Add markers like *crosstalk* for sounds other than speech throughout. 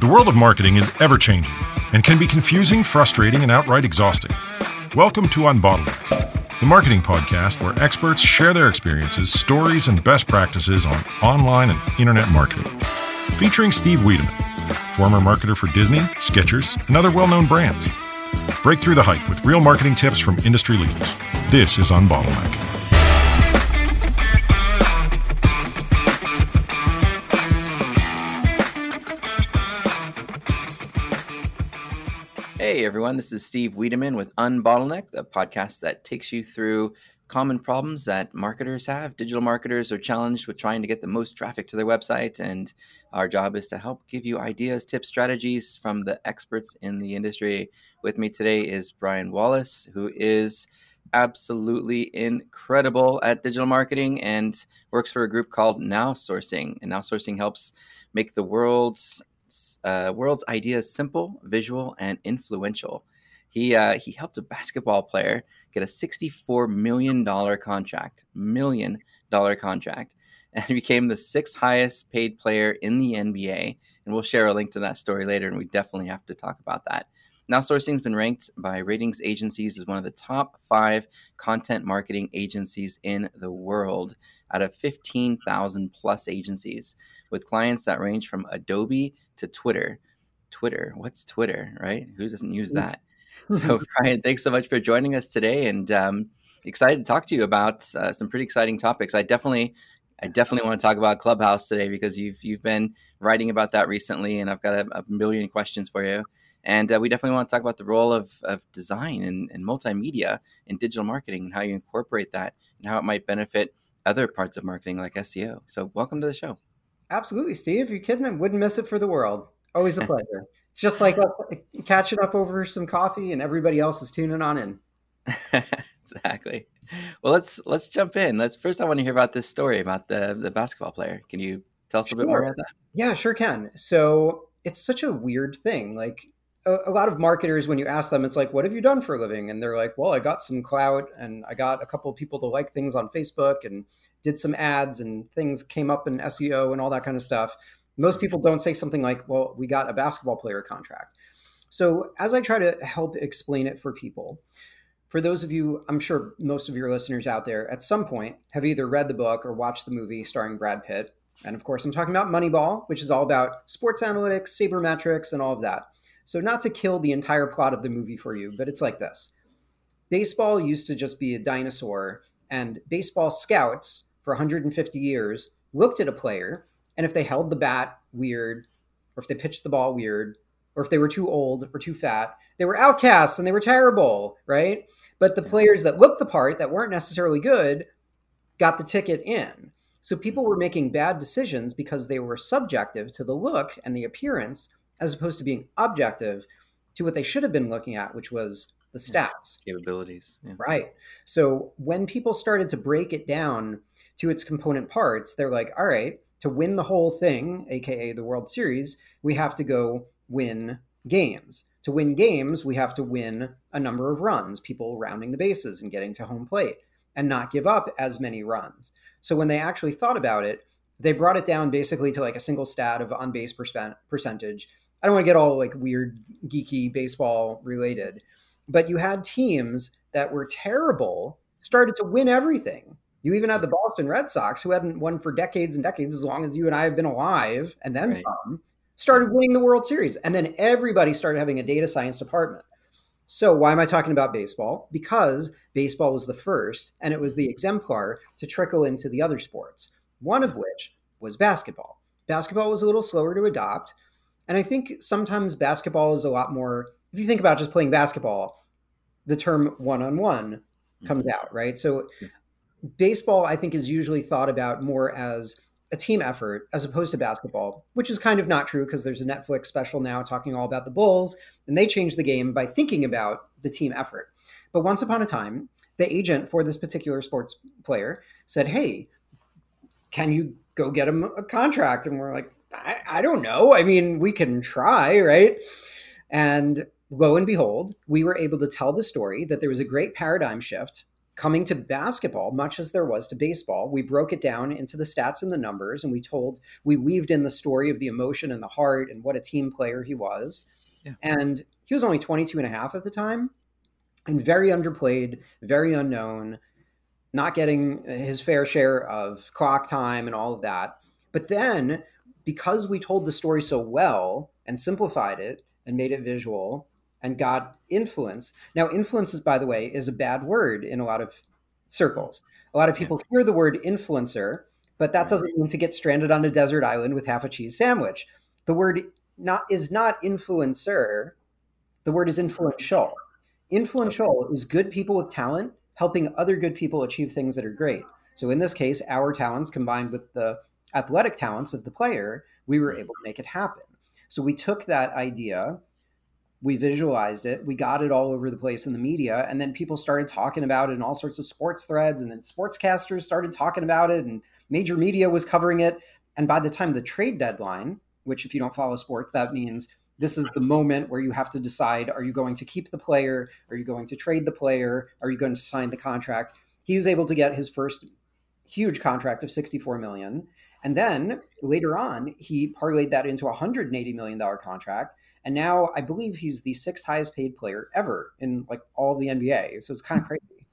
The world of marketing is ever changing and can be confusing, frustrating, and outright exhausting. Welcome to Unbottleneck, the marketing podcast where experts share their experiences, stories, and best practices on online and internet marketing. Featuring Steve Wiedemann, former marketer for Disney, Skechers, and other well known brands. Break through the hype with real marketing tips from industry leaders. This is Unbottleneck. Everyone, this is Steve Wiedemann with Unbottleneck, the podcast that takes you through common problems that marketers have. Digital marketers are challenged with trying to get the most traffic to their website, and our job is to help give you ideas, tips, strategies from the experts in the industry. With me today is Brian Wallace, who is absolutely incredible at digital marketing and works for a group called Now Sourcing. And Now Sourcing helps make the world's uh, world's ideas simple, visual, and influential. He uh, he helped a basketball player get a sixty-four million dollar contract, million dollar contract, and *laughs* became the sixth highest paid player in the NBA. And we'll share a link to that story later, and we definitely have to talk about that. Now, Sourcing's been ranked by ratings agencies as one of the top five content marketing agencies in the world out of 15,000 plus agencies, with clients that range from Adobe to Twitter. Twitter, what's Twitter, right? Who doesn't use that? so, *laughs* Brian, thanks so much for joining us today, and um, excited to talk to you about uh, some pretty exciting topics. I definitely I definitely want to talk about Clubhouse today because you've you've been writing about that recently, and I've got a, a million questions for you. And uh, we definitely want to talk about the role of, of design and, and multimedia in digital marketing and how you incorporate that and how it might benefit other parts of marketing like SEO. So, welcome to the show. Absolutely, Steve. You're kidding? I wouldn't miss it for the world. Always a *laughs* pleasure. it's just like catching up over some coffee, and everybody else is tuning on in. *laughs* exactly. Well, let's let's jump in. Let's first. I want to hear about this story about the the basketball player. Can you tell us sure. a bit more about that? Yeah, sure can. So it's such a weird thing. Like a, a, lot of marketers, when you ask them, it's like, "What have you done for a living?" And they're like, "Well, I got some clout, and I got a couple of people to like things on Facebook, and did some ads, and things came up in SEO and all that kind of stuff." Most mm-hmm. people don't say something like, "Well, we got a basketball player contract." So as I try to help explain it for people, for those of you, I'm sure most of your listeners out there at some point have either read the book or watched the movie starring Brad Pitt. And of course, I'm talking about Moneyball, which is all about sports analytics, sabermetrics, and all of that. So, not to kill the entire plot of the movie for you, but it's like this Baseball used to just be a dinosaur, and baseball scouts for 150 years looked at a player, and if they held the bat weird, or if they pitched the ball weird, or if they were too old or too fat, they were outcasts and they were terrible, right? But the players that looked the part that weren't necessarily good got the ticket in. So people mm-hmm. were making bad decisions because they were subjective to the look and the appearance as opposed to being objective to what they should have been looking at, which was the stats, capabilities. Yeah. Right. So when people started to break it down to its component parts, they're like, all right, to win the whole thing, aka the World Series, we have to go win games. To win games, we have to win a number of runs, people rounding the bases and getting to home plate, and not give up as many runs. So when they actually thought about it, they brought it down basically to like a single stat of on base percentage I don't want to get all like weird, geeky baseball related, but you had teams that were terrible started to win everything. You even had the Boston Red Sox, who hadn't won for decades and decades, as long as you and I have been alive, and then right. some, started winning the World Series. And then everybody started having a data science department. So, why am I talking about baseball? Because baseball was the first, and it was the exemplar to trickle into the other sports, one of which was basketball. Basketball was a little slower to adopt and I think sometimes basketball is a lot more, if you think about just playing basketball, the term one on one comes mm-hmm. out, right? So baseball, I think, is usually thought about more as a team effort as opposed to basketball, which is kind of not true because there's a Netflix special now talking all about the Bulls, and they changed the game by thinking about the team effort. But once upon a time, the agent for this particular sports player said, Hey, can you go get him a contract? And we're like, I, I don't know. I mean, we can try, right? And lo and behold, we were able to tell the story that there was a great paradigm shift coming to basketball, much as there was to baseball, we broke it down into the stats and the numbers, and we told, we weaved in the story of the emotion and the heart and what a team player he was. Yeah. And he was only 22 and a half at the time and very underplayed, very unknown, not getting his fair share of clock time and all of that. But then, because we told the story so well and simplified it and made it visual, and got influence. Now, influence, is, by the way, is a bad word in a lot of circles. A lot of people hear the word influencer, but that mm-hmm. doesn't mean to get stranded on a desert island with half a cheese sandwich. The word not is not influencer. The word is influential. Influential is good people with talent helping other good people achieve things that are great. So in this case, our talents combined with the athletic talents of the player, we were mm-hmm. able to make it happen. So we took that idea we visualized it we got it all over the place in the media and then people started talking about it in all sorts of sports threads and then sportscasters started talking about it and major media was covering it. And by the time the trade deadline which if you don't follow sports that means this is the moment where you have to decide are you going to keep the player? Are you going to trade the player? Are you going to sign the contract? He was able to get his first huge contract of 64 million. And then later on he parlayed that into a 180 million dollar contract and now I believe he's the sixth highest paid player ever in like all the NBA. So it's kind of hmm. crazy.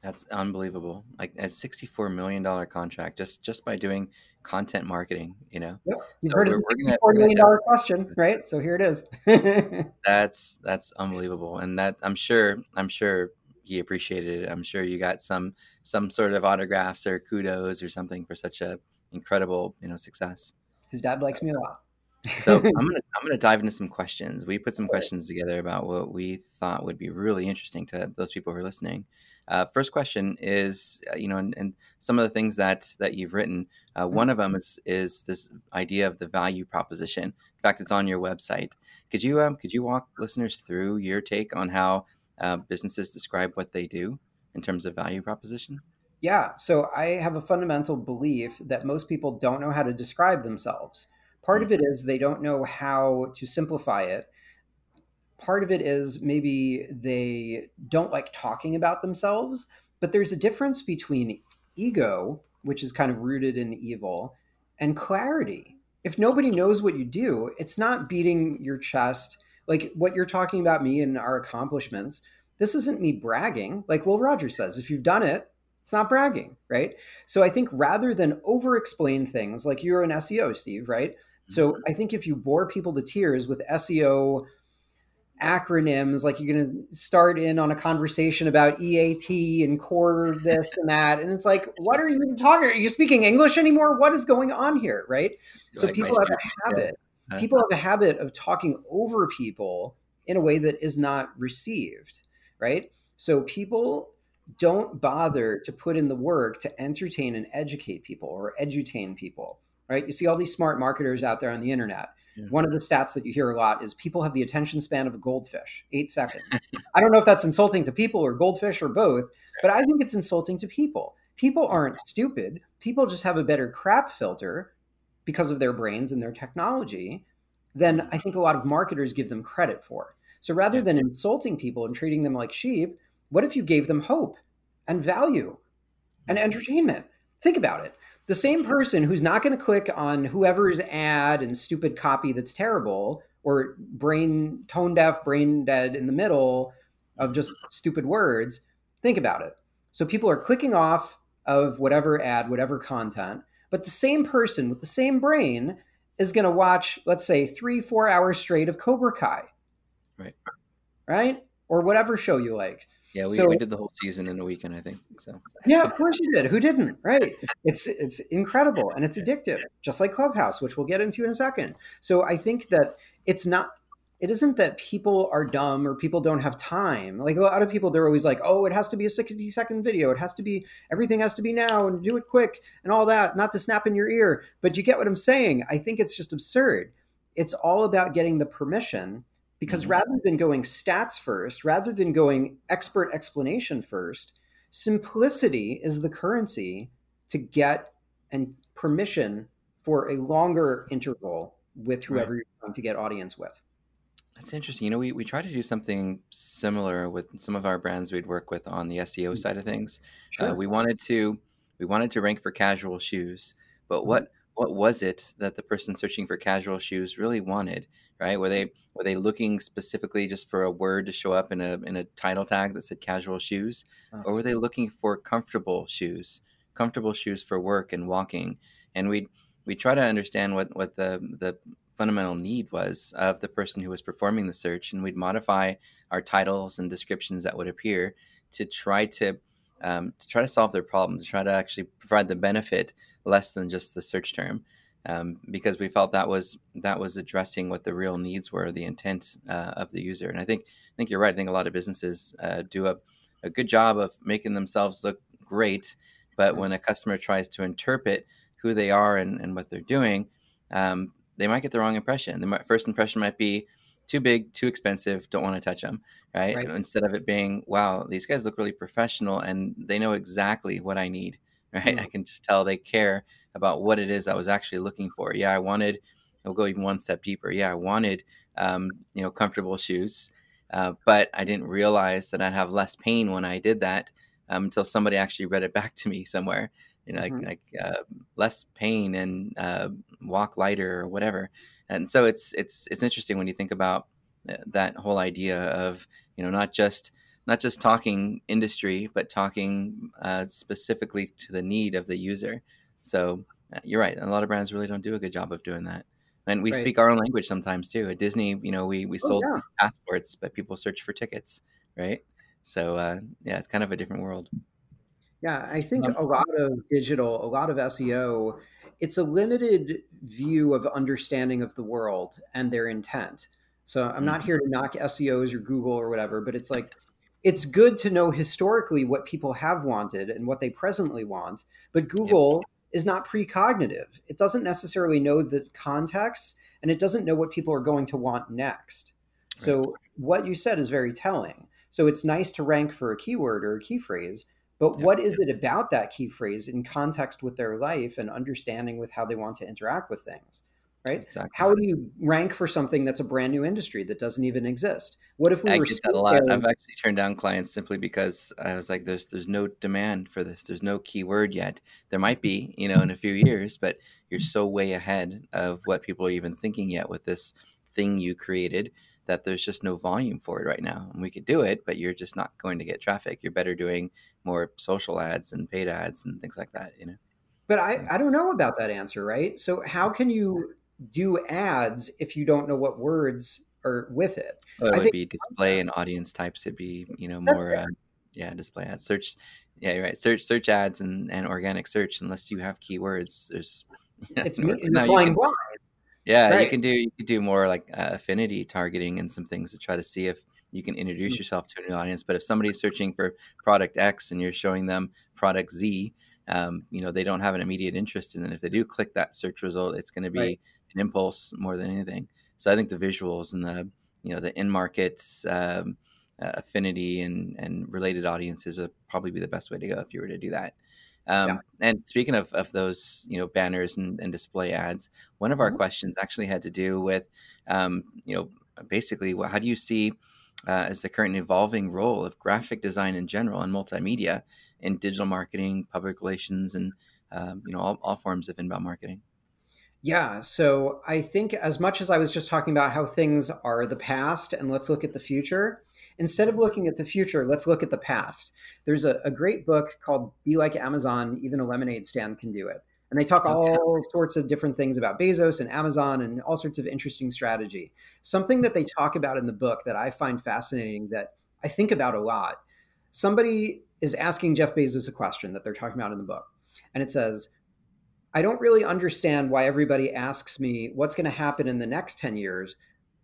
That's unbelievable. Like a sixty-four million dollar contract just just by doing content marketing. You know. Yep. You've so heard of the sixty-four million dollar question, right? So here it is. *laughs* that's that's unbelievable, and that I'm sure I'm sure he appreciated it. I'm sure you got some some sort of autographs or kudos or something for such a incredible you know success. His dad likes me a lot so *laughs* I'm gonna I'm gonna dive into some questions. We put some questions together about what we thought would be really interesting to those people who are listening. Uh, first question is, uh, you know, and, and, some of the things that that you've written. Uh, mm-hmm. one of them is is this idea of the value proposition. In fact, it's on your website. Could you um, could you walk listeners through your take on how uh, businesses describe what they do in terms of value proposition? Yeah. So I have a fundamental belief that most people don't know how to describe themselves. Part of it mm-hmm. is they don't know how to simplify it. Part of it is maybe they don't like talking about themselves, but there's a difference between ego, which is kind of rooted in evil, and clarity. If nobody knows what you do, it's not beating your chest like what you're talking about me and our accomplishments. This isn't me bragging. Like Will Rogers says, if you've done it, it's not bragging, right? So I think rather than over explain things, like you're an SEO, Steve, right? So mm-hmm. I think if you bore people to tears with SEO acronyms, like you're going to start in on a conversation about EAT and core this and that, and it's like, what are you even talking? Are you speaking English anymore? What is going on here, right? so people have a habit. Yeah. People have a habit of talking over people in a way that is not received, right? So people don't bother to put in the work to entertain and educate people or edutain people right? You see all these smart marketers out there on the internet. Yeah. One of the stats that you hear a lot is people have the attention span of a goldfish, eight seconds. *laughs* I don't know if that's insulting to people or goldfish or both, but I think it's insulting to people. People aren't stupid. People just have a better crap filter because of their brains and their technology than I think a lot of marketers give them credit for. So rather than insulting people and treating them like sheep, what if you gave them hope and value and entertainment? Think about it the same person who's not going to click on whoever's ad and stupid copy that's terrible or brain tone deaf, brain dead in the middle of just stupid words, think about it. So people are clicking off of whatever ad, whatever content, but the same person with the same brain is going to watch, let's say, three, four hours straight of Cobra Kai. Right. Right? Or whatever show you like. Yeah, we, so, we did the whole season in a weekend, I think. So yeah, of course you did. Who didn't? Right? It's it's incredible and it's addictive, just like Clubhouse, which we'll get into in a second. So I think that it's not. It isn't that people are dumb or people don't have time. Like a lot of people, they're always like, "Oh, it has to be a sixty second video. It has to be everything has to be now and do it quick and all that, not to snap in your ear." But you get what I'm saying? I think it's just absurd. It's all about getting the permission because mm-hmm. rather than going stats first, rather than going expert explanation first, simplicity is the currency to get and permission for a longer interval with whoever right. you're trying to get audience with. That's interesting. You know, we, we try to do something similar with some of our brands we'd work with on the SEO mm. side of things. Uh, sure. Uh, we wanted to we wanted to rank for casual shoes, but mm-hmm. what what was it that the person searching for casual shoes really wanted? Right? Were they were they looking specifically just for a word to show up in a in a title tag that said casual shoes, uh-huh. or were they looking for comfortable shoes, comfortable shoes for work and walking? And we we try to understand what what the the fundamental need was of the person who was performing the search, and we'd modify our titles and descriptions that would appear to try to um, to try to solve their problem, to try to actually provide the benefit less than just the search term, um, because we felt that was that was addressing what the real needs were, the intent uh, of the user. And I think I think you're right. I think a lot of businesses uh, do a, a good job of making themselves look great, but when a customer tries to interpret who they are and, and what they're doing, um, they might get the wrong impression. The first impression might be, too big, too expensive, don't want to touch them, right? right? Instead of it being, wow, these guys look really professional and they know exactly what I need, right? Mm. I can just tell they care about what it is I was actually looking for. Yeah, I wanted, we'll go even one step deeper. Yeah, I wanted, um, you know, comfortable shoes, uh, but I didn't realize that I'd have less pain when I did that um, until somebody actually read it *laughs* back to me somewhere. You know, mm-hmm. like, like uh, less pain and uh, walk lighter or whatever and so it's it's it's interesting when you think about uh, that whole idea of you know not just not just talking industry but talking uh, specifically to the need of the user so uh, you're right a lot of brands really don't do a good job of doing that and we right. speak our own language sometimes too at disney you know we we oh, sold yeah. passports but people search for tickets right so uh, yeah it's kind of a different world yeah i think a lot of digital a lot of seo it's a limited view of understanding of the world and their intent. So I'm not mm-hmm. here to knock SEOs or Google or whatever, but it's like it's good to know historically what people have wanted and what they presently want. But Google yep. is not precognitive. It doesn't necessarily know the context and it doesn't know what people are going to want next. Right. So what you said is very telling. So it's nice to rank for a keyword or a key phrase, but what is it about that key phrase in context with their life and understanding with how they want to interact with things? Right? Exactly. How do you rank for something that's a brand new industry that doesn't even exist? What if we I were get that a lot. I've actually turned down clients simply because I was like, "There's there's no demand for this. There's no keyword yet. There might be, you know, in a few years, but you're so way ahead of what people are even thinking yet with this thing you created that there's just no volume for it right now. And we could do it, but you're just not going to get traffic. You're better doing more social ads and paid ads and things like that, you know? But I, I don't know about that answer, right? So how can you do ads if you don't know what words are with it? Well, it I would be display and audience types. It'd be, you know, more, uh, yeah, display ads, search. Yeah, you're right. Search, search ads and, and organic search, unless you have keywords, there's, *laughs* it's me, flying blind. Yeah, right. you can do you can do more like uh, affinity targeting and some things to try to see if you can introduce mm-hmm. yourself to a new audience. But if somebody's searching for product X and you're showing them product Z, um, you know they don't have an immediate interest in it. If they do click that search result, it's going to be right. An impulse more than anything. So I think the visuals and the you know the in markets um, uh, affinity and and related audiences would probably be the best way to go if you were to do that. Um, yeah. And speaking of, of those, you know, banners and, and display ads, one of our mm-hmm. questions actually had to do with, um, you know, basically, how do you see uh, as the current evolving role of graphic design in general and multimedia in digital marketing, public relations, and um, you know, all, all forms of inbound marketing? Yeah, so I think as much as I was just talking about how things are the past and let's look at the future, instead of looking at the future, let's look at the past. There's a, a great book called Be Like Amazon, Even a Lemonade Stand Can Do It. And they talk all sorts of different things about Bezos and Amazon and all sorts of interesting strategy. Something that they talk about in the book that I find fascinating that I think about a lot. Somebody is asking Jeff Bezos a question that they're talking about in the book. And it says, I don't really understand why everybody asks me what's going to happen in the next 10 years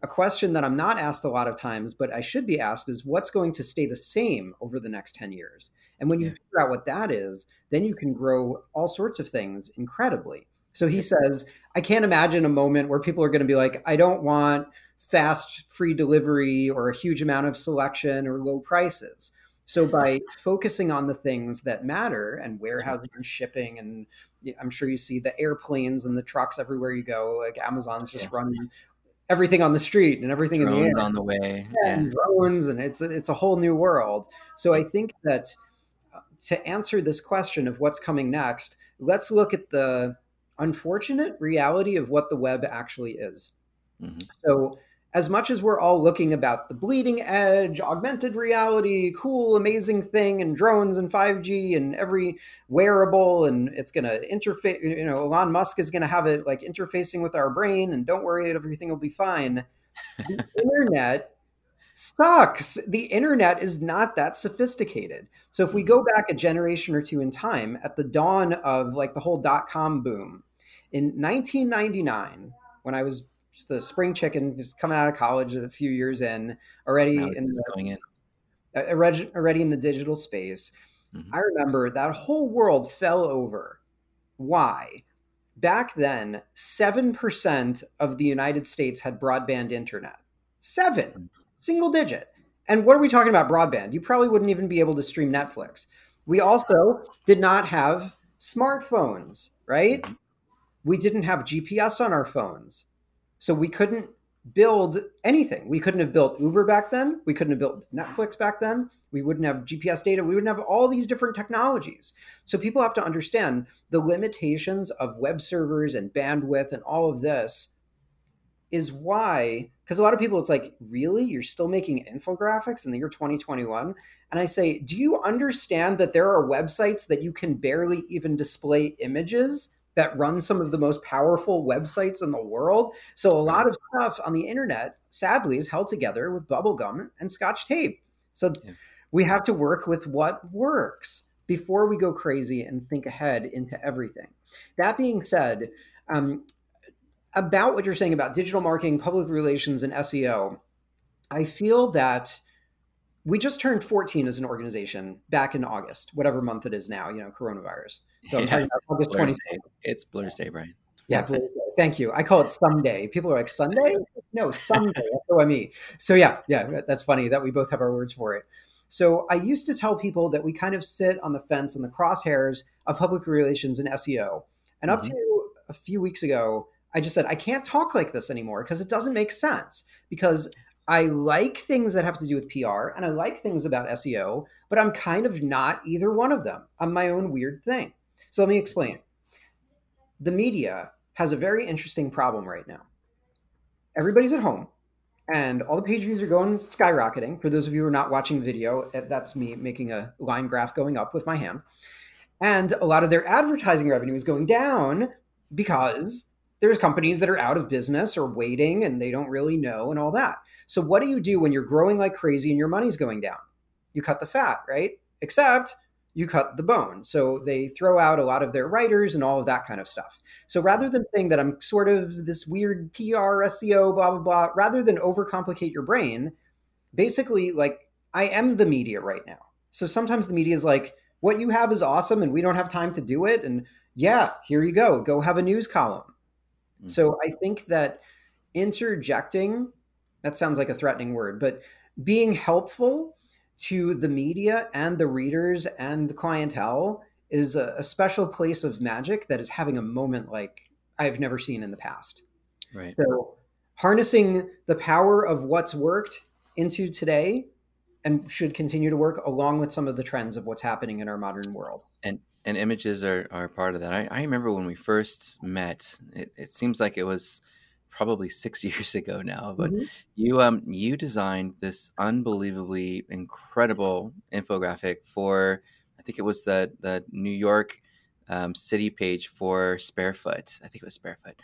a question that I'm not asked a lot of times, but I should be asked is what's going to stay the same over the next 10 years? And when you yeah. figure out what that is, then you can grow all sorts of things incredibly. So he says, I can't imagine a moment where people are going to be like, I don't want fast free delivery or a huge amount of selection or low prices. So by *laughs* focusing on the things that matter and warehousing and shipping and I'm sure you see the airplanes and the trucks everywhere you go, like Amazon's just yes. running everything on the street and everything drones in the air on the way. yeah. and drones and it's a, it's a whole new world. So I think that uh, to answer this question of what's coming next, let's look at the unfortunate reality of what the web actually is. Mm-hmm. So as much as we're all looking about the bleeding edge, augmented reality, cool, amazing thing, and drones and 5G and every wearable, and it's going to interface, you know, Elon Musk is going to have it like interfacing with our brain, and don't worry, everything will be fine. The *laughs* internet sucks. The internet is not that sophisticated. So if we go mm. back a generation or two in time, at the dawn of like the whole dot com boom, in 1999, when I was just a spring chicken, just coming out of college a few years in, already in the, going in, already in the digital space. Mm-hmm. I remember that whole world fell over. Why? Back then, seven percent of the United States had broadband internet. Seven, mm-hmm. single digit. And what are we talking about broadband? You probably wouldn't even be able to stream Netflix. We also did not have smartphones, right? Mm-hmm. We didn't have GPS on our phones. So we couldn't build anything. We couldn't have built Uber back then. We couldn't have built Netflix back then. We wouldn't have GPS data. We wouldn't have all these different technologies. So people have to understand the limitations of web servers and bandwidth and all of this is why, because a lot of people, it's like, really? You're still making infographics in the year 2021? And I say, do you understand that there are websites that you can barely even display images that run some of the most powerful websites in the world. So a lot of stuff on the internet, sadly, is held together with bubblegum and scotch tape. So yeah. we have to work with what works before we go crazy and think ahead into everything. That being said, um, about what you're saying about digital marketing, public relations, and SEO, I feel that we just turned 14 as an organization back in August, whatever month it is now, you know, coronavirus. So I'm about August 20. It's Blur's Day, Brian. Yeah, Blur's Day. Thank you. I call it Sunday. People are like, Sunday? No, Sunday. That's what I mean. So yeah, yeah, that's funny that we both have our words for it. So I used to tell people that we kind of sit on the fence on the crosshairs of public relations and SEO. And up mm-hmm. to a few weeks ago, I just said, I can't talk like this anymore because it doesn't make sense. Because I like things that have to do with PR and I like things about SEO, but I'm kind of not either one of them. I'm my own weird thing. So let me explain. The media has a very interesting problem right now. Everybody's at home and all the page views are going skyrocketing. For those of you who are not watching video, eh, that's me making a line graph going up with my hand. And a lot of their advertising revenue is going down because there's companies that are out of business or waiting and they don't really know and all that. So what do you do when you're growing like crazy and your money's going down? You cut the fat, right? Except you cut the bone. So they throw out a lot of their writers and all of that kind of stuff. So rather than saying that I'm sort of this weird PR, SEO, blah, blah, blah, rather than overcomplicate your brain, basically, like, I am the media right now. So sometimes the media is like, what you have is awesome and we don't have time to do it. And yeah, here you go. Go have a news column. Mm-hmm. So I think that interjecting that sounds like a threatening word, but being helpful to the media and the readers and the clientele is a, a, special place of magic that is having a moment like I've never seen in the past. Right. So harnessing the power of what's worked into today and should continue to work along with some of the trends of what's happening in our modern world. And and images are, are part of that. I, I remember when we first met, it, it seems like it was probably six *laughs* years ago now, but mm-hmm. you um you designed this unbelievably incredible infographic for I think it was the the New York um, city page for Sparefoot. I think it was Sparefoot,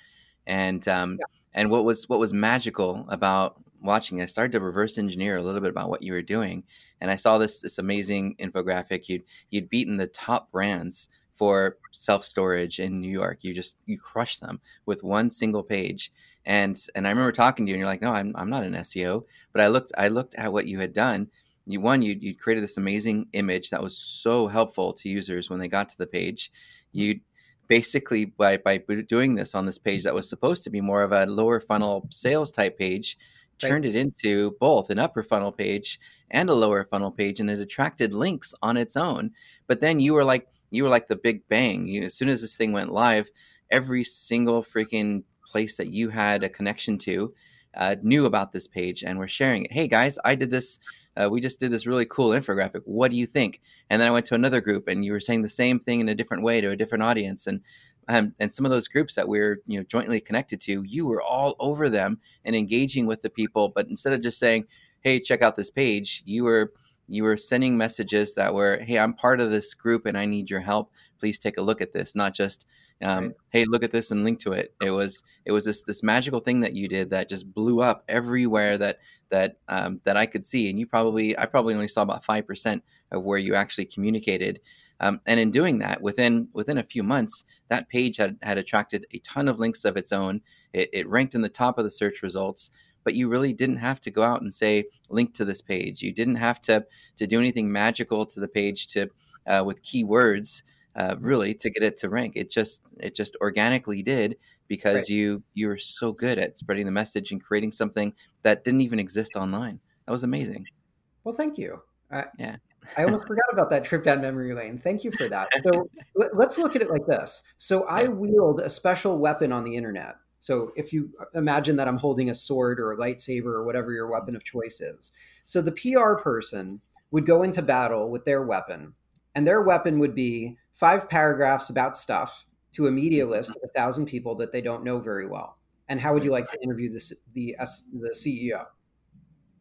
and um, yeah. and what was what was magical about watching, I started to reverse engineer a little bit about what you were doing, and I saw this this amazing infographic. You'd you'd beaten the top brands for self storage in New York. You just you crushed them with one single page, and and I remember talking to you, and you're like, no, I'm I'm not an SEO. But I looked I looked at what you had done. You one you you created this amazing image that was so helpful to users when they got to the page. You basically by by doing this on this page that was supposed to be more of a lower funnel sales type page turned it into both an upper funnel page and a lower funnel page and it attracted links on its own but then you were like you were like the big bang you, as soon as this thing went live every single freaking place that you had a connection to uh, knew about this page and were sharing it. Hey guys, I did this. Uh, we just did this really cool infographic. What do you think? And then I went to another group, and you were saying the same thing in a different way to a different audience. And um, and some of those groups that we're you know jointly connected to, you were all over them and engaging with the people. But instead of just saying, "Hey, check out this page," you were you were sending messages that were, "Hey, I'm part of this group and I need your help. Please take a look at this." Not just, um, right. "Hey, look at this and link to it." It was it was this this magical thing that you did that just blew up everywhere that that um, that I could see. And you probably I probably only saw about five percent of where you actually communicated. Um, and in doing that, within within a few months, that page had, had attracted a ton of links of its own. It, it ranked in the top of the search results but you really didn't have to go out and say link to this page. You didn't have to to do anything magical to the page to uh, with keywords uh, really to get it to rank. It just it just organically did because right. you you were so good at spreading the message and creating something that didn't even exist online. That was amazing. Well, thank you. Uh, yeah. I almost forgot about that trip down memory lane. Thank you for that. *laughs* So let's look at it like this. So I wield a special weapon on the internet. So if you imagine that I'm holding a sword or a lightsaber or whatever your weapon of choice is. So the PR person would go into battle with their weapon, and their weapon would be five paragraphs about stuff to a media mm-hmm. list of a thousand people that they don't know very well. And how would you like to interview the, the, the CEO?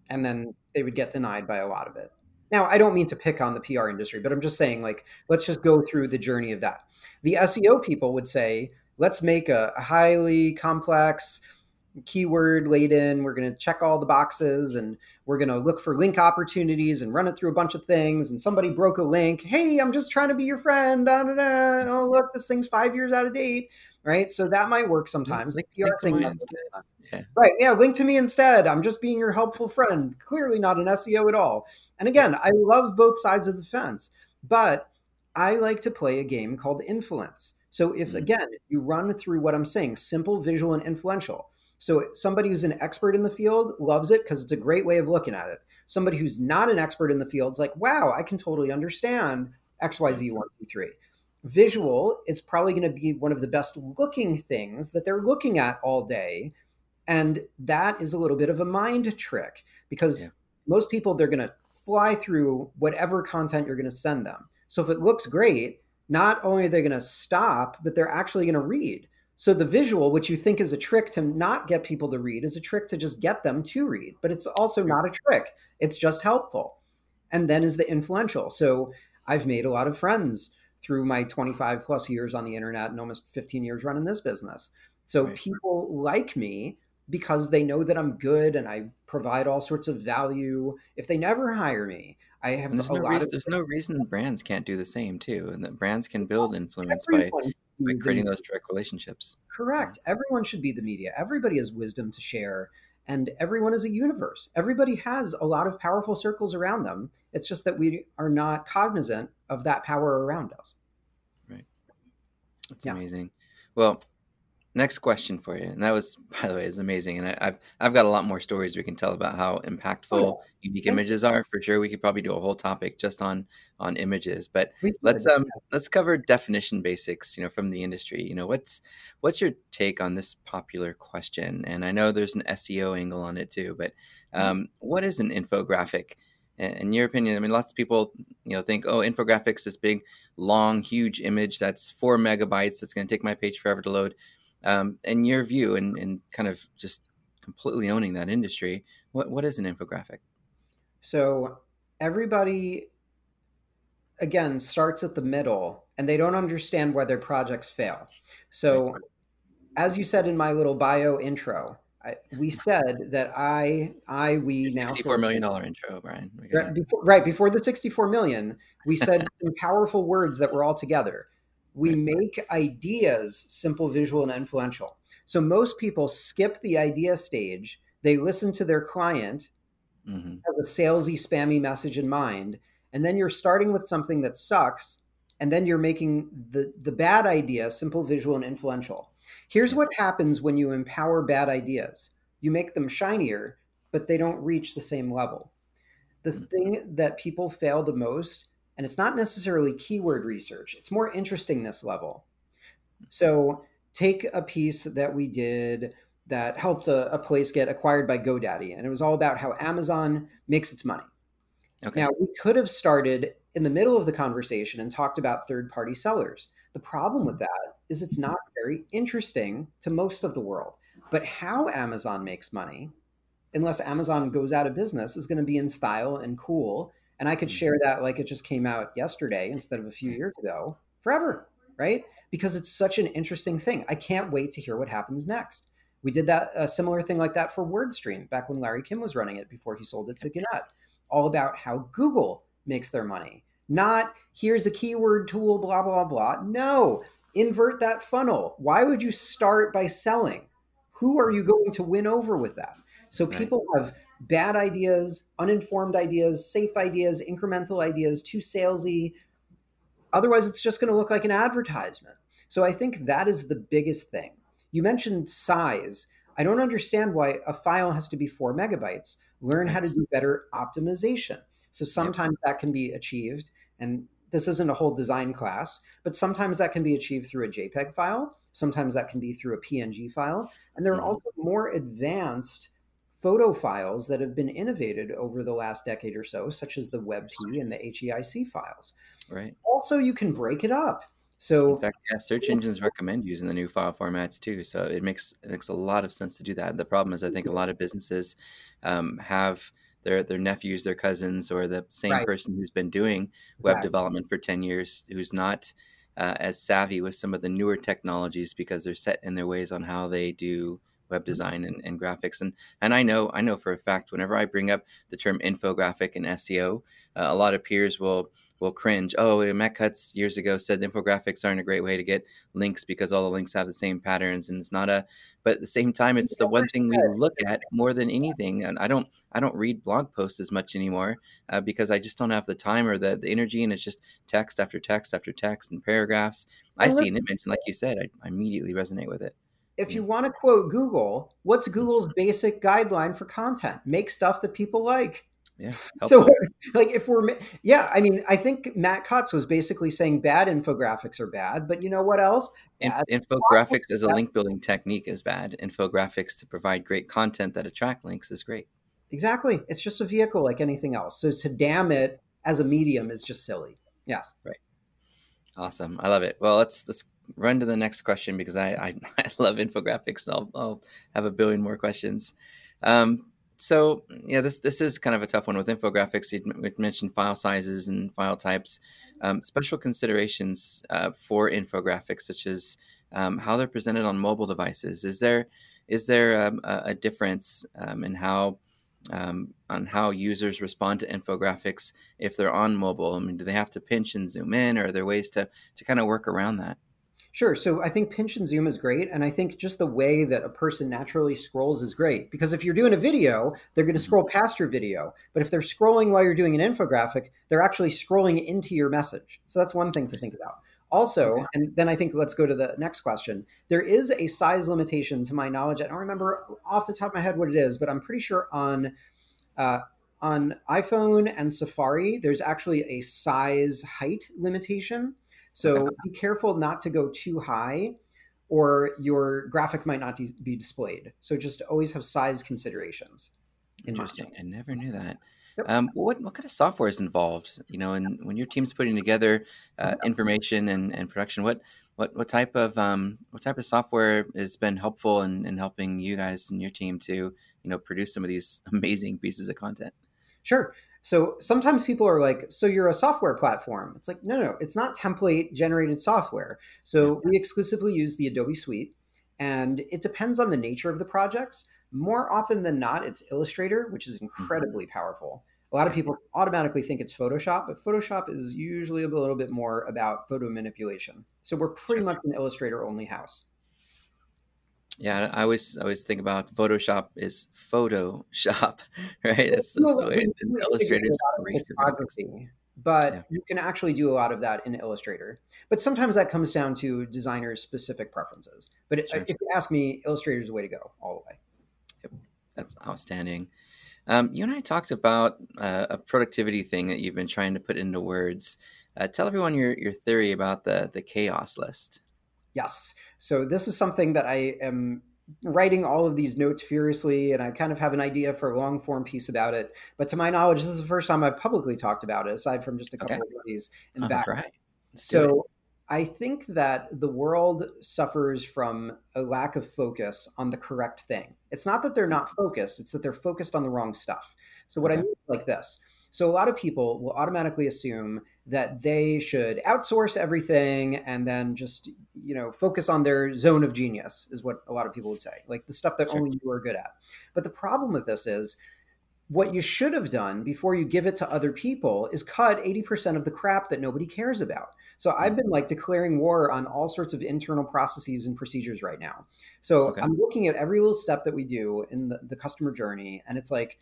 And then they would get denied by a lot of it. Now, I don't mean to pick on the PR industry, but I'm just saying, like, let's just go through the journey of that. The SEO people would say, let's make a, a highly complex keyword laden. We're going to check all the boxes and we're going to look for link opportunities and run it through a bunch of things. And somebody broke a link. Hey i'm just trying to be your friend. Da, da, da. oh look this thing's five years out of date. Right? So that might work sometimes. Like PR thing. yeah. right. Yeah link to me instead. I'm just being your helpful friend. Clearly not an seo at all. And again i love both sides of the fence but i like to play a game called influence. So if mm-hmm. again, you run through what I'm saying, simple, visual, and influential. So somebody who's an expert in the field loves it because it's a great way of looking at it. Somebody who's not an expert in the field is like, wow, I can totally understand XYZ mm-hmm. one, two, three. Visual, it's probably going to be one of the best looking things that they're looking at all day. And that is a little bit of a mind trick because yeah. most people, they're going to fly through whatever content you're going to send them. So if it looks great, not only are they going to stop, but they're actually going to read. So the visual, which you think is a trick to not get people to read, is a trick to just get them to read. But it's also not a trick. It's just helpful. And then is the influential. So I've made a lot of friends through my 25 plus years on the internet and almost 15 years running this business. So right. people like me because they know that I'm good and I provide all sorts of value. If they never hire me, I have there's a no lot reason, of there's no reason brands can't do the same too, and that brands can build influence by by mm, creating those direct relationships. Correct. Everyone should be the media. Everybody has wisdom to share, and everyone is a universe. Everybody has a lot of powerful circles around them. It's just that we are not cognizant of that power around us. Right. That's yeah. amazing. Well, next question for you, and that was, *laughs* by the way, is amazing. And I, have I've got a lot more stories we can tell about how impactful oh, unique images are. For sure, we could probably do a whole topic just on on images. But let's um let's cover definition basics. You know, from the industry. You know, what's what's your take on this popular question? And I know there's an SEO angle on it too. But mm-hmm. um, what is an infographic? in your opinion i mean lots of people you know think oh infographics this big long huge image that's four megabytes that's going to take my page forever to load um, in your view, and, and kind of just completely owning that industry, what, what is an infographic? So everybody, again, starts at the middle and they don't understand why their projects fail. So, as you said in my little bio intro, I, we said that I, I, we now sixty-four million dollar intro, Brian. Right before, right before the sixty-four million, we said some powerful words that were all together we make ideas simple, visual, and influential. So most people skip the idea stage. They listen to their client mm-hmm. as a salesy, spammy message in mind, and then you're starting with something that sucks, and then you're making the the bad idea simple, visual, and influential. Here's what happens when you empower bad ideas: you make them shinier, but they don't reach the same level. The mm-hmm. thing that people fail the most and it's not necessarily keyword research, it's more interestingness level. So take a piece that we did that helped a, a, place get acquired by GoDaddy, and it was all about how Amazon makes its money. Okay. Now, we could have started in the middle of the conversation and talked about third party sellers. The problem with that is it's not very interesting to most of the world. But how Amazon makes money, unless Amazon goes out of business, is going to be in style and cool. And I could share mm-hmm. that like it just came out yesterday instead of a few years ago forever, right? Because it's such an interesting thing. I can't wait to hear what happens next. We did that a similar thing like that for WordStream back when Larry Kim was running it before he sold it to Gannett. All about how Google makes their money. Not here's a keyword tool, blah, blah, blah. No, invert that funnel. Why would you start by selling? Who are you going to win over with that? So people have bad ideas, uninformed ideas, safe ideas, incremental ideas, too salesy. Otherwise, it's just going to look like an advertisement. So I think that is the biggest thing. You mentioned size. I don't understand why a file has to be four megabytes. Learn how to do better optimization. So sometimes that can be achieved. And this isn't a whole design class, but sometimes that can be achieved through a JPEG file. Sometimes that can be through a PNG file. And there are mm-hmm. also more advanced photo files that have been innovated over the last decade or so, such as the WebP and the HEIC files. Right. Also, you can break it up. So, in fact, yeah, search engines recommend using the new file formats too. So it makes it makes a lot of sense to do that. The problem is, I think a lot of businesses um, have their their nephews, their cousins, or the same right. person who's been doing web right. development for ten years, who's not uh, as savvy with some of the newer technologies because they're set in their ways on how they do web mm-hmm. design and, and, graphics and and I know I know for a fact whenever I bring up the term infographic and SEO uh, a lot of peers will will cringe. Oh, Matt Cutts years ago said infographics aren't a great way to get links because all the links have the same patterns, and it's not a. But at the same time, it's the one thing we look at more than anything. And I don't, I don't read blog posts as much anymore uh, because I just don't have the time or the, the energy, and it's just text after text after text and paragraphs. I see an image, and like you said, I, I immediately resonate with it if you want to quote Google, what's Google's basic guideline for content? Make stuff that people like. Yeah. *laughs* So, *laughs* like, if we're, yeah, I mean, I think Matt Cutts was basically saying bad infographics are bad, but you know what else? Bad infographics as a link building technique is bad. Infographics to provide great content that attract links is great. Exactly. It's just a vehicle like anything else. So to damn it as a medium is just silly. Yes. Right. Awesome. I love it. Well, let's let's run to the next question because I I, *laughs* I love infographics. I'll, I'll have a billion more questions. Um, so yeah, this this is kind of a tough one with infographics. You mentioned file sizes and file types. Um, special considerations uh, for infographics, such as um, how they're presented on mobile devices. Is there is there um, a, a, difference um, in how um, on how users respond to infographics if they're on mobile? I mean, do they have to pinch and zoom in, or are there ways to to kind of work around that? Sure. So I think pinch and zoom is great. And I think just the way that a person naturally scrolls is great. Because if you're doing a video, they're going to scroll past your video. But if they're scrolling while you're doing an infographic, they're actually scrolling into your message. So that's one thing to think about. Also, and then I think let's go to the next question. There is a size limitation to my knowledge. I don't remember off the top of my head what it is, but I'm pretty sure on uh, on iPhone and Safari, there's actually a size height limitation. So be careful not to go too high or your graphic might not be displayed. So just always have size considerations. Interesting. I never knew that. Yep. Um, what what kind of software is involved? You know, and when your team's putting together uh, information and, and production, what what what type of um, what type of software has been helpful in, in helping you guys and your team to you know produce some of these *laughs* amazing pieces of content? Sure. So sometimes people are like, so you're a software platform. It's like, no, no, it's not template generated software. So we exclusively use the Adobe Suite, and it depends on the nature of the projects. More often than not, it's Illustrator, which is mm-hmm. incredibly powerful. A lot of people automatically think it's Photoshop, but Photoshop is usually a little bit more about photo manipulation. So we're pretty much an Illustrator only house. Yeah, I always always think about Photoshop is Photoshop, *laughs* right? That's, that's no, the way Illustrator is great photography. But yeah. you can actually do a lot of that in Illustrator. But sometimes that comes down to designers' specific preferences. But sure. if you ask me, Illustrator is the way to go all the way. Yep. That's outstanding. Um, you and I talked about uh, a productivity thing that you've been trying to put into words. Uh, tell everyone your, your theory about the the chaos list. Yes. So this is something that I am writing all of these notes furiously, and I kind of have an idea for a long form piece about it. But to my knowledge, this is the first time I've publicly talked about it, aside from just a couple Okay. of buddies in the All back. right. Let's do it. So I think that the world suffers from a lack of focus on the correct thing. It's not that they're not hmm. focused, it's that they're focused on the wrong stuff. So what I mean is like this. So a lot of people will automatically assume that they should outsource everything and then just, you know, focus on their zone of genius is what a lot of people would say. Like the stuff that Sure. only you are good at. But the problem with this is what you should have done before you give it to other people is cut 80% of the crap that nobody cares about. So I've mm. been like declaring war on all sorts of internal processes and procedures right now. So Okay. I'm looking at every little step that we do in the, the customer journey. And it's like,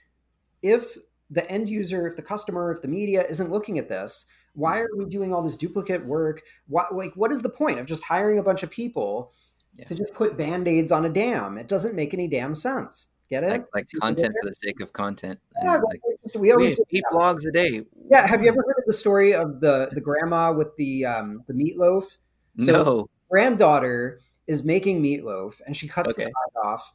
if the end user, if the customer, if the media isn't looking at this, why are we doing all this duplicate work? Why, like, what is the point of just hiring a bunch of people Yeah. to just put band-aids on a dam? It doesn't make any damn sense. Get it? like, like See what I did content for the sake of content. Yeah, like, we always we do eight blogs a day. Yeah, have you ever heard of the story of the the grandma with the um, the meatloaf? So- no. Granddaughter is making meatloaf, and she cuts the side off,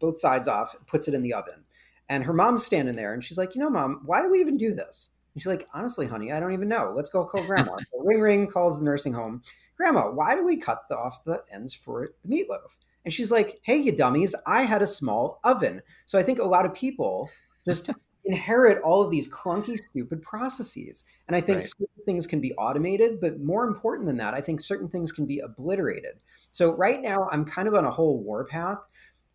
both sides off, puts it in the oven. And her mom's standing there, and she's like, "You know, mom, why do we even do this?" And she's like, "Honestly, honey, I don't even know. Let's go call grandma." *laughs* so ring ring calls the nursing home. Grandma, why do we cut the, off the ends for the meatloaf? And she's like, "Hey, you dummies! I had a small oven." So I think a lot of people just *laughs* inherit all of these clunky, stupid processes. And I think Right. certain things can be automated, but more important than that, I think certain things can be obliterated. So right now, I'm kind of on a whole war path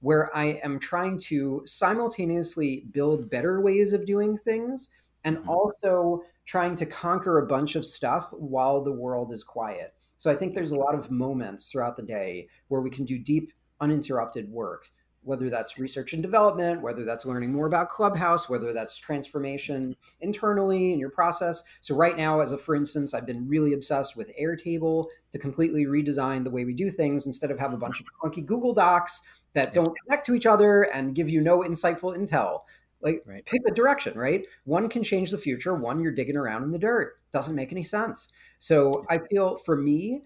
where I am trying to simultaneously build better ways of doing things and Mhm. also trying to conquer a bunch of stuff while the world is quiet. So I think there's a lot of moments throughout the day where we can do deep, uninterrupted work, whether that's research and development, whether that's learning more about Clubhouse, whether that's transformation internally in your process. So right now, as a for instance, I've been really obsessed with Airtable to completely redesign the way we do things instead of have a bunch of *laughs* clunky Google Docs that don't connect to each other and give you no insightful intel. Like Right. pick a direction, right? One can change the future, one you're digging around in the dirt. Doesn't make any sense. So I feel for me,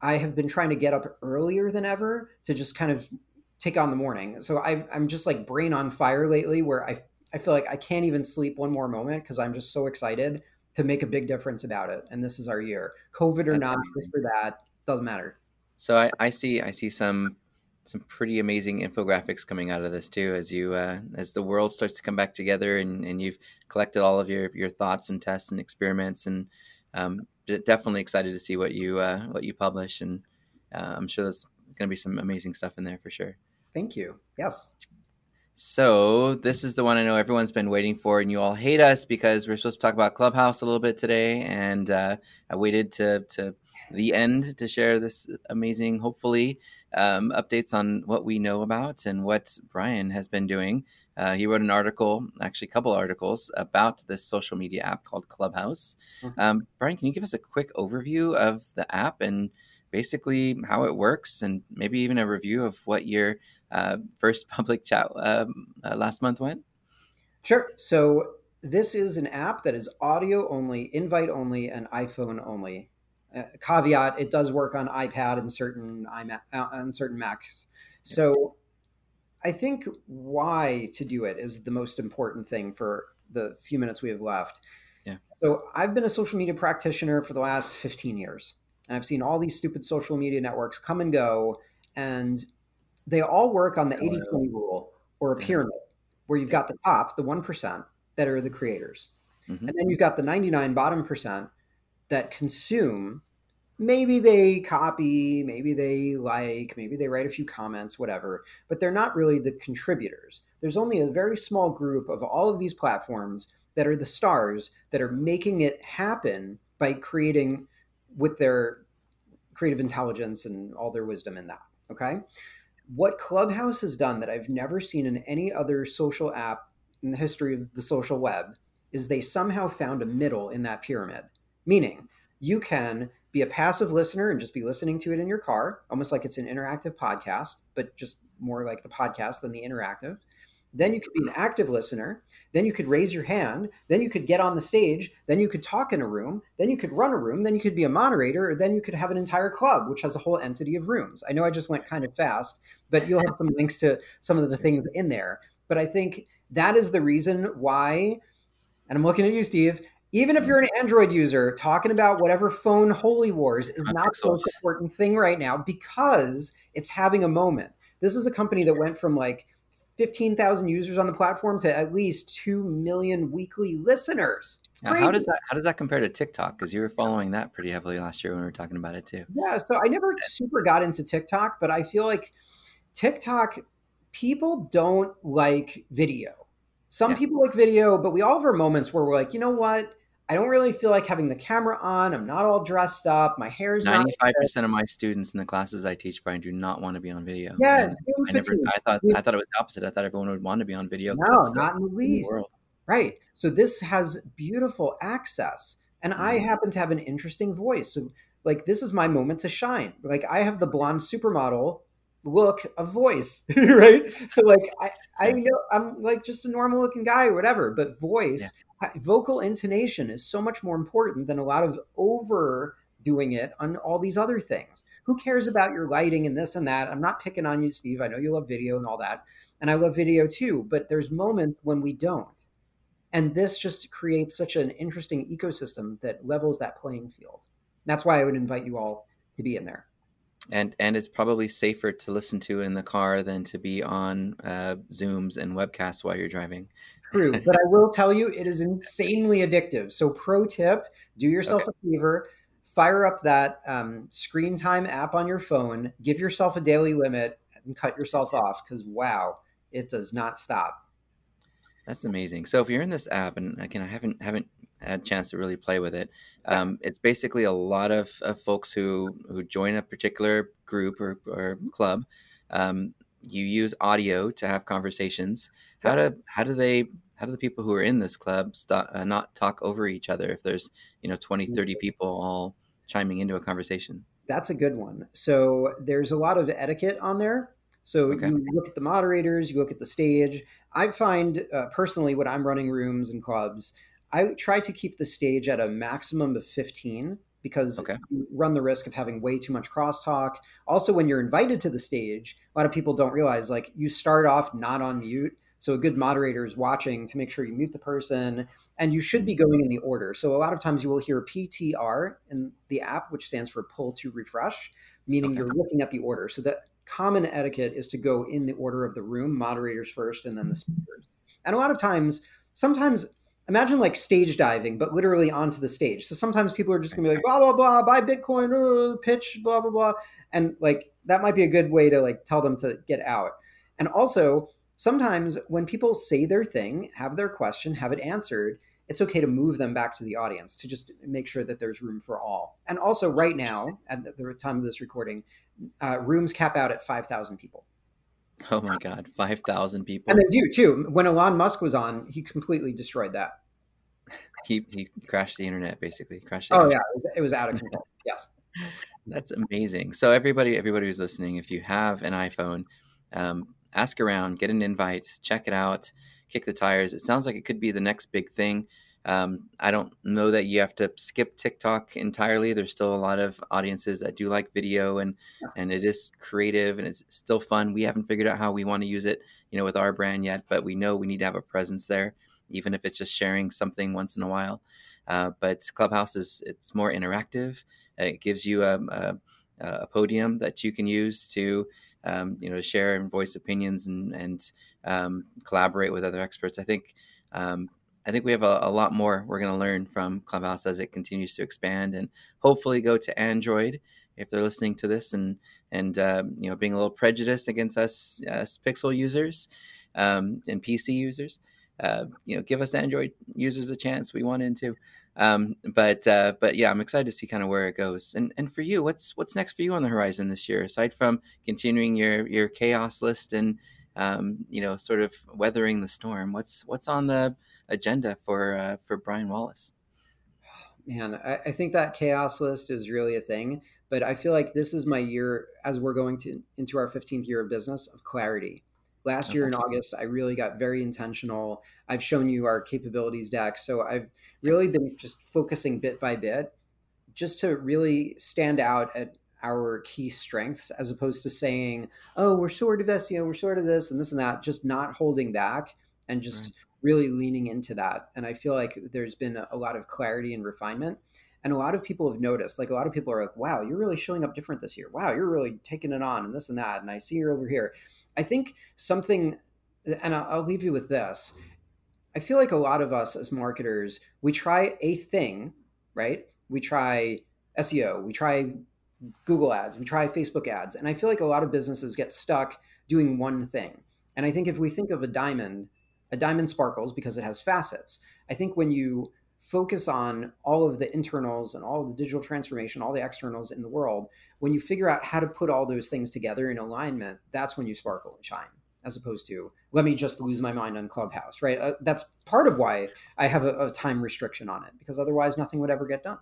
I have been trying to get up earlier than ever to just kind of take on the morning. So I, I'm just like brain on fire lately, where I I feel like I can't even sleep one more moment because I'm just so excited to make a big difference about it. And this is our year, COVID or That's not, amazing. this or that doesn't matter. So I, I see I see some some pretty amazing infographics coming out of this too as you uh, as the world starts to come back together and, and you've collected all of your, your thoughts and tests and experiments and um, definitely excited to see what you uh, what you publish and uh, I'm sure there's going to be some amazing stuff in there for sure. Thank you. Yes. So this is the one I know everyone's been waiting for, and you all hate us because we're supposed to talk about Clubhouse a little bit today, and uh, I waited to to the end to share this amazing, hopefully, um, updates on what we know about and what Brian has been doing. Uh, he wrote an article, actually, a couple articles about this social media app called Clubhouse. Mhm. Um, Brian, can you give us a quick overview of the app and basically how it works, and maybe even a review of what your uh, first *laughs* public chat um, uh, last month went? Sure. So this is an app that is audio only, invite only, and iPhone only. Uh, caveat: It does work on iPad and certain iMac uh, on certain Macs. So I think why to do it is the most important thing for the few minutes we have left. Yeah. So I've been a social media practitioner for the last 15 years, and I've seen all these stupid social media networks come and go, and they all work on the 80 20 rule or a pyramid where you've got the top, the 1% that are the creators. Mhm. And then you've got the 99 bottom percent that consume. Maybe they copy, maybe they like, maybe they write a few comments, whatever, but they're not really the contributors. There's only a very small group of all of these platforms that are the stars that are making it happen by creating with their creative intelligence and all their wisdom in that. Okay. What Clubhouse has done that I've never seen in any other social app in the history of the social web is they somehow found a middle in that pyramid. Meaning, you can be a passive listener and just be listening to it in your car, almost like it's an interactive podcast, but just more like the podcast than the interactive. Then you could be an active listener, then you could raise your hand, then you could get on the stage, then you could talk in a room, then you could run a room, then you could be a moderator, or then you could have an entire club, which has a whole entity of rooms. I know I just went kind of fast, but you'll have some links to some of the things in there. But I think that is the reason why, and I'm looking at you, Steve. Even if mm-hmm. you're an Android user, talking about whatever phone holy wars is not the most important thing right now because it's having a moment. This is a company that went from like 15,000 users on the platform to at least 2 million weekly listeners. Now, how does that how does that compare to TikTok? Because you were following that pretty heavily last year when we were talking about it too. Yeah, so I never super got into TikTok, but I feel like TikTok people don't like video. Some yeah. people like video, but we all have our moments where we're like, you know what? I don't really feel like having the camera on. I'm not all dressed up. My hair's ninety-five percent of my students in the classes I teach, Brian, do not want to be on video. Yeah, I, never, I, thought I thought it was opposite. I thought everyone would want to be on video. No, not in the least. Right. So this has beautiful access, and mm-hmm. I happen to have an interesting voice. So like this is my moment to shine. Like I have the blonde supermodel look a voice *laughs* right so like i i know i'm like just a normal looking guy or whatever but voice yeah. Vocal intonation is so much more important than a lot of overdoing it on all these other things. Who cares about your lighting and this and that? I'm not picking on you steve. I know you love video and all that and i love video too but there's moments when we don't. And this just creates such an interesting ecosystem that levels that playing field. That's why i would invite you all to be in there and and it's probably safer to listen to in the car than to be on uh, zooms and webcasts while you're driving. True but i *laughs* will tell you it is insanely addictive. So pro tip do yourself okay. a favor fire up that um, screen time app on your phone give yourself a daily limit and cut yourself off because wow it does not stop. That's amazing. So if you're in this app and again i haven't haven't had a chance to really play with it. Um, it's basically a lot of, of, folks who who join a particular group or, or club. Um, you use audio to have conversations. How do how do they how do the people who are in this club stop, uh, not talk over each other if there's you know 20 30 mm-hmm. people all chiming into a conversation that's a good one so there's a lot of etiquette on there so okay. you look at the moderators you look at the stage i find uh, personally when i'm running rooms and clubs I try to keep the stage at a maximum of 15 because okay. you run the risk of having way too much crosstalk. Also, when you're invited to the stage, a lot of people don't realize like you start off not on mute. So a good moderator is watching to make sure you mute the person and you should be going in the order. So a lot of times you will hear PTR in the app, which stands for pull to refresh, meaning okay. you're looking at the order. So the common etiquette is to go in the order of the room, moderators first and then the mm-hmm. speakers. And a lot of times, sometimes imagine like stage diving, but literally onto the stage. So sometimes people are just gonna be like, blah, blah, blah, buy Bitcoin, uh, pitch, blah, blah, blah. And like that might be a good way to like tell them to get out. And also, sometimes when people say their thing, have their question, have it answered, it's okay to move them back to the audience to just make sure that there's room for all. And also, right now, at the time of this recording, uh, rooms cap out at 5,000 people. *laughs* Oh my God, 5,000 people. And they do too. When Elon Musk was on, he completely destroyed that. *laughs* He, he crashed the internet, basically. Crashed oh, yeah. It was, it was out of control. *laughs* yes. That's amazing. So, everybody, everybody who's listening, if you have an iPhone, um, ask around, get an invite, check it out, kick the tires. It sounds like it could be the next big thing. Um, I don't know that you have to skip TikTok entirely. There's still a lot of audiences that do like video, and and it is creative and it's still fun. We haven't figured out how we want to use it, you know, with our brand yet, but we know we need to have a presence there, even if it's just sharing something once in a while. Uh, but Clubhouse is it's more interactive. It gives you a, a, a podium that you can use to um, you know share and voice opinions and and um, collaborate with other experts. I think um, I think we have a, a lot more we're going to learn from Clubhouse as it continues to expand and hopefully go to Android if they're listening to this and and uh, you know being a little prejudiced against us, us Pixel users um, and PC users. Uh, you know, give us Android users a chance. We want into, um, but uh, but yeah, I'm excited to see kind of where it goes. And and for you, what's what's next for you on the horizon this year? Aside from continuing your your chaos list and um, you know, sort of weathering the storm. What's what's on the agenda for uh, for Brian Wallace? Man, I, I, think that chaos list is really a thing. But I feel like this is my year as we're going to into our 15th year of business of clarity. Last year in August, I really got very intentional. I've shown you our capabilities deck. So I've really been just focusing bit by bit just to really stand out at our key strengths as opposed to saying, oh, we're sort of SEO, we're sort of this and this and that, just not holding back and just right. Really leaning into that. And I feel like there's been a lot of clarity and refinement. And a lot of people have noticed, like a lot of people are like, wow, you're really showing up different this year. Wow, you're really taking it on and this and that. And I see you're over here. I think something, and I'll leave you with this. I feel like a lot of us as marketers, we try a thing, right? We try SEO, we try Google ads, we try Facebook ads. And I feel like a lot of businesses get stuck doing one thing. And I think if we think of a diamond, a diamond sparkles because it has facets. I think when you focus on all of the internals and all the digital transformation, all the externals in the world, when you figure out how to put all those things together in alignment, that's when you sparkle and shine, as opposed to let me just lose my mind on Clubhouse, right? Uh, that's part of why I have a, a time restriction on it, because otherwise nothing would ever get done.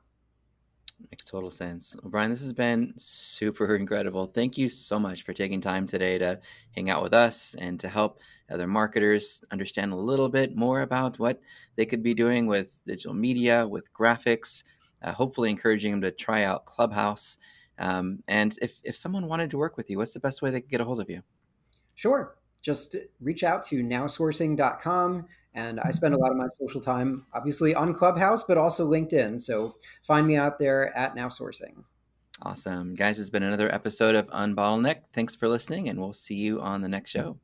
Makes total sense. Well, Brian, this has been super *laughs* incredible. Thank you so much for taking time today to hang out with us and to help other marketers understand a little bit more about what they could be doing with digital media, with graphics, uh, hopefully encouraging them to try out Clubhouse. Um, and if, if someone wanted to work with you, what's the best way they could get a hold of you? Sure. Just reach out to nowsourcing.com and I mm-hmm. spend a lot of my social time, obviously, on Clubhouse, but also LinkedIn. So find me out there at Now Sourcing. Awesome. Guys, it's been another episode of Unbottleneck. Thanks for listening, and we'll see you on the next show.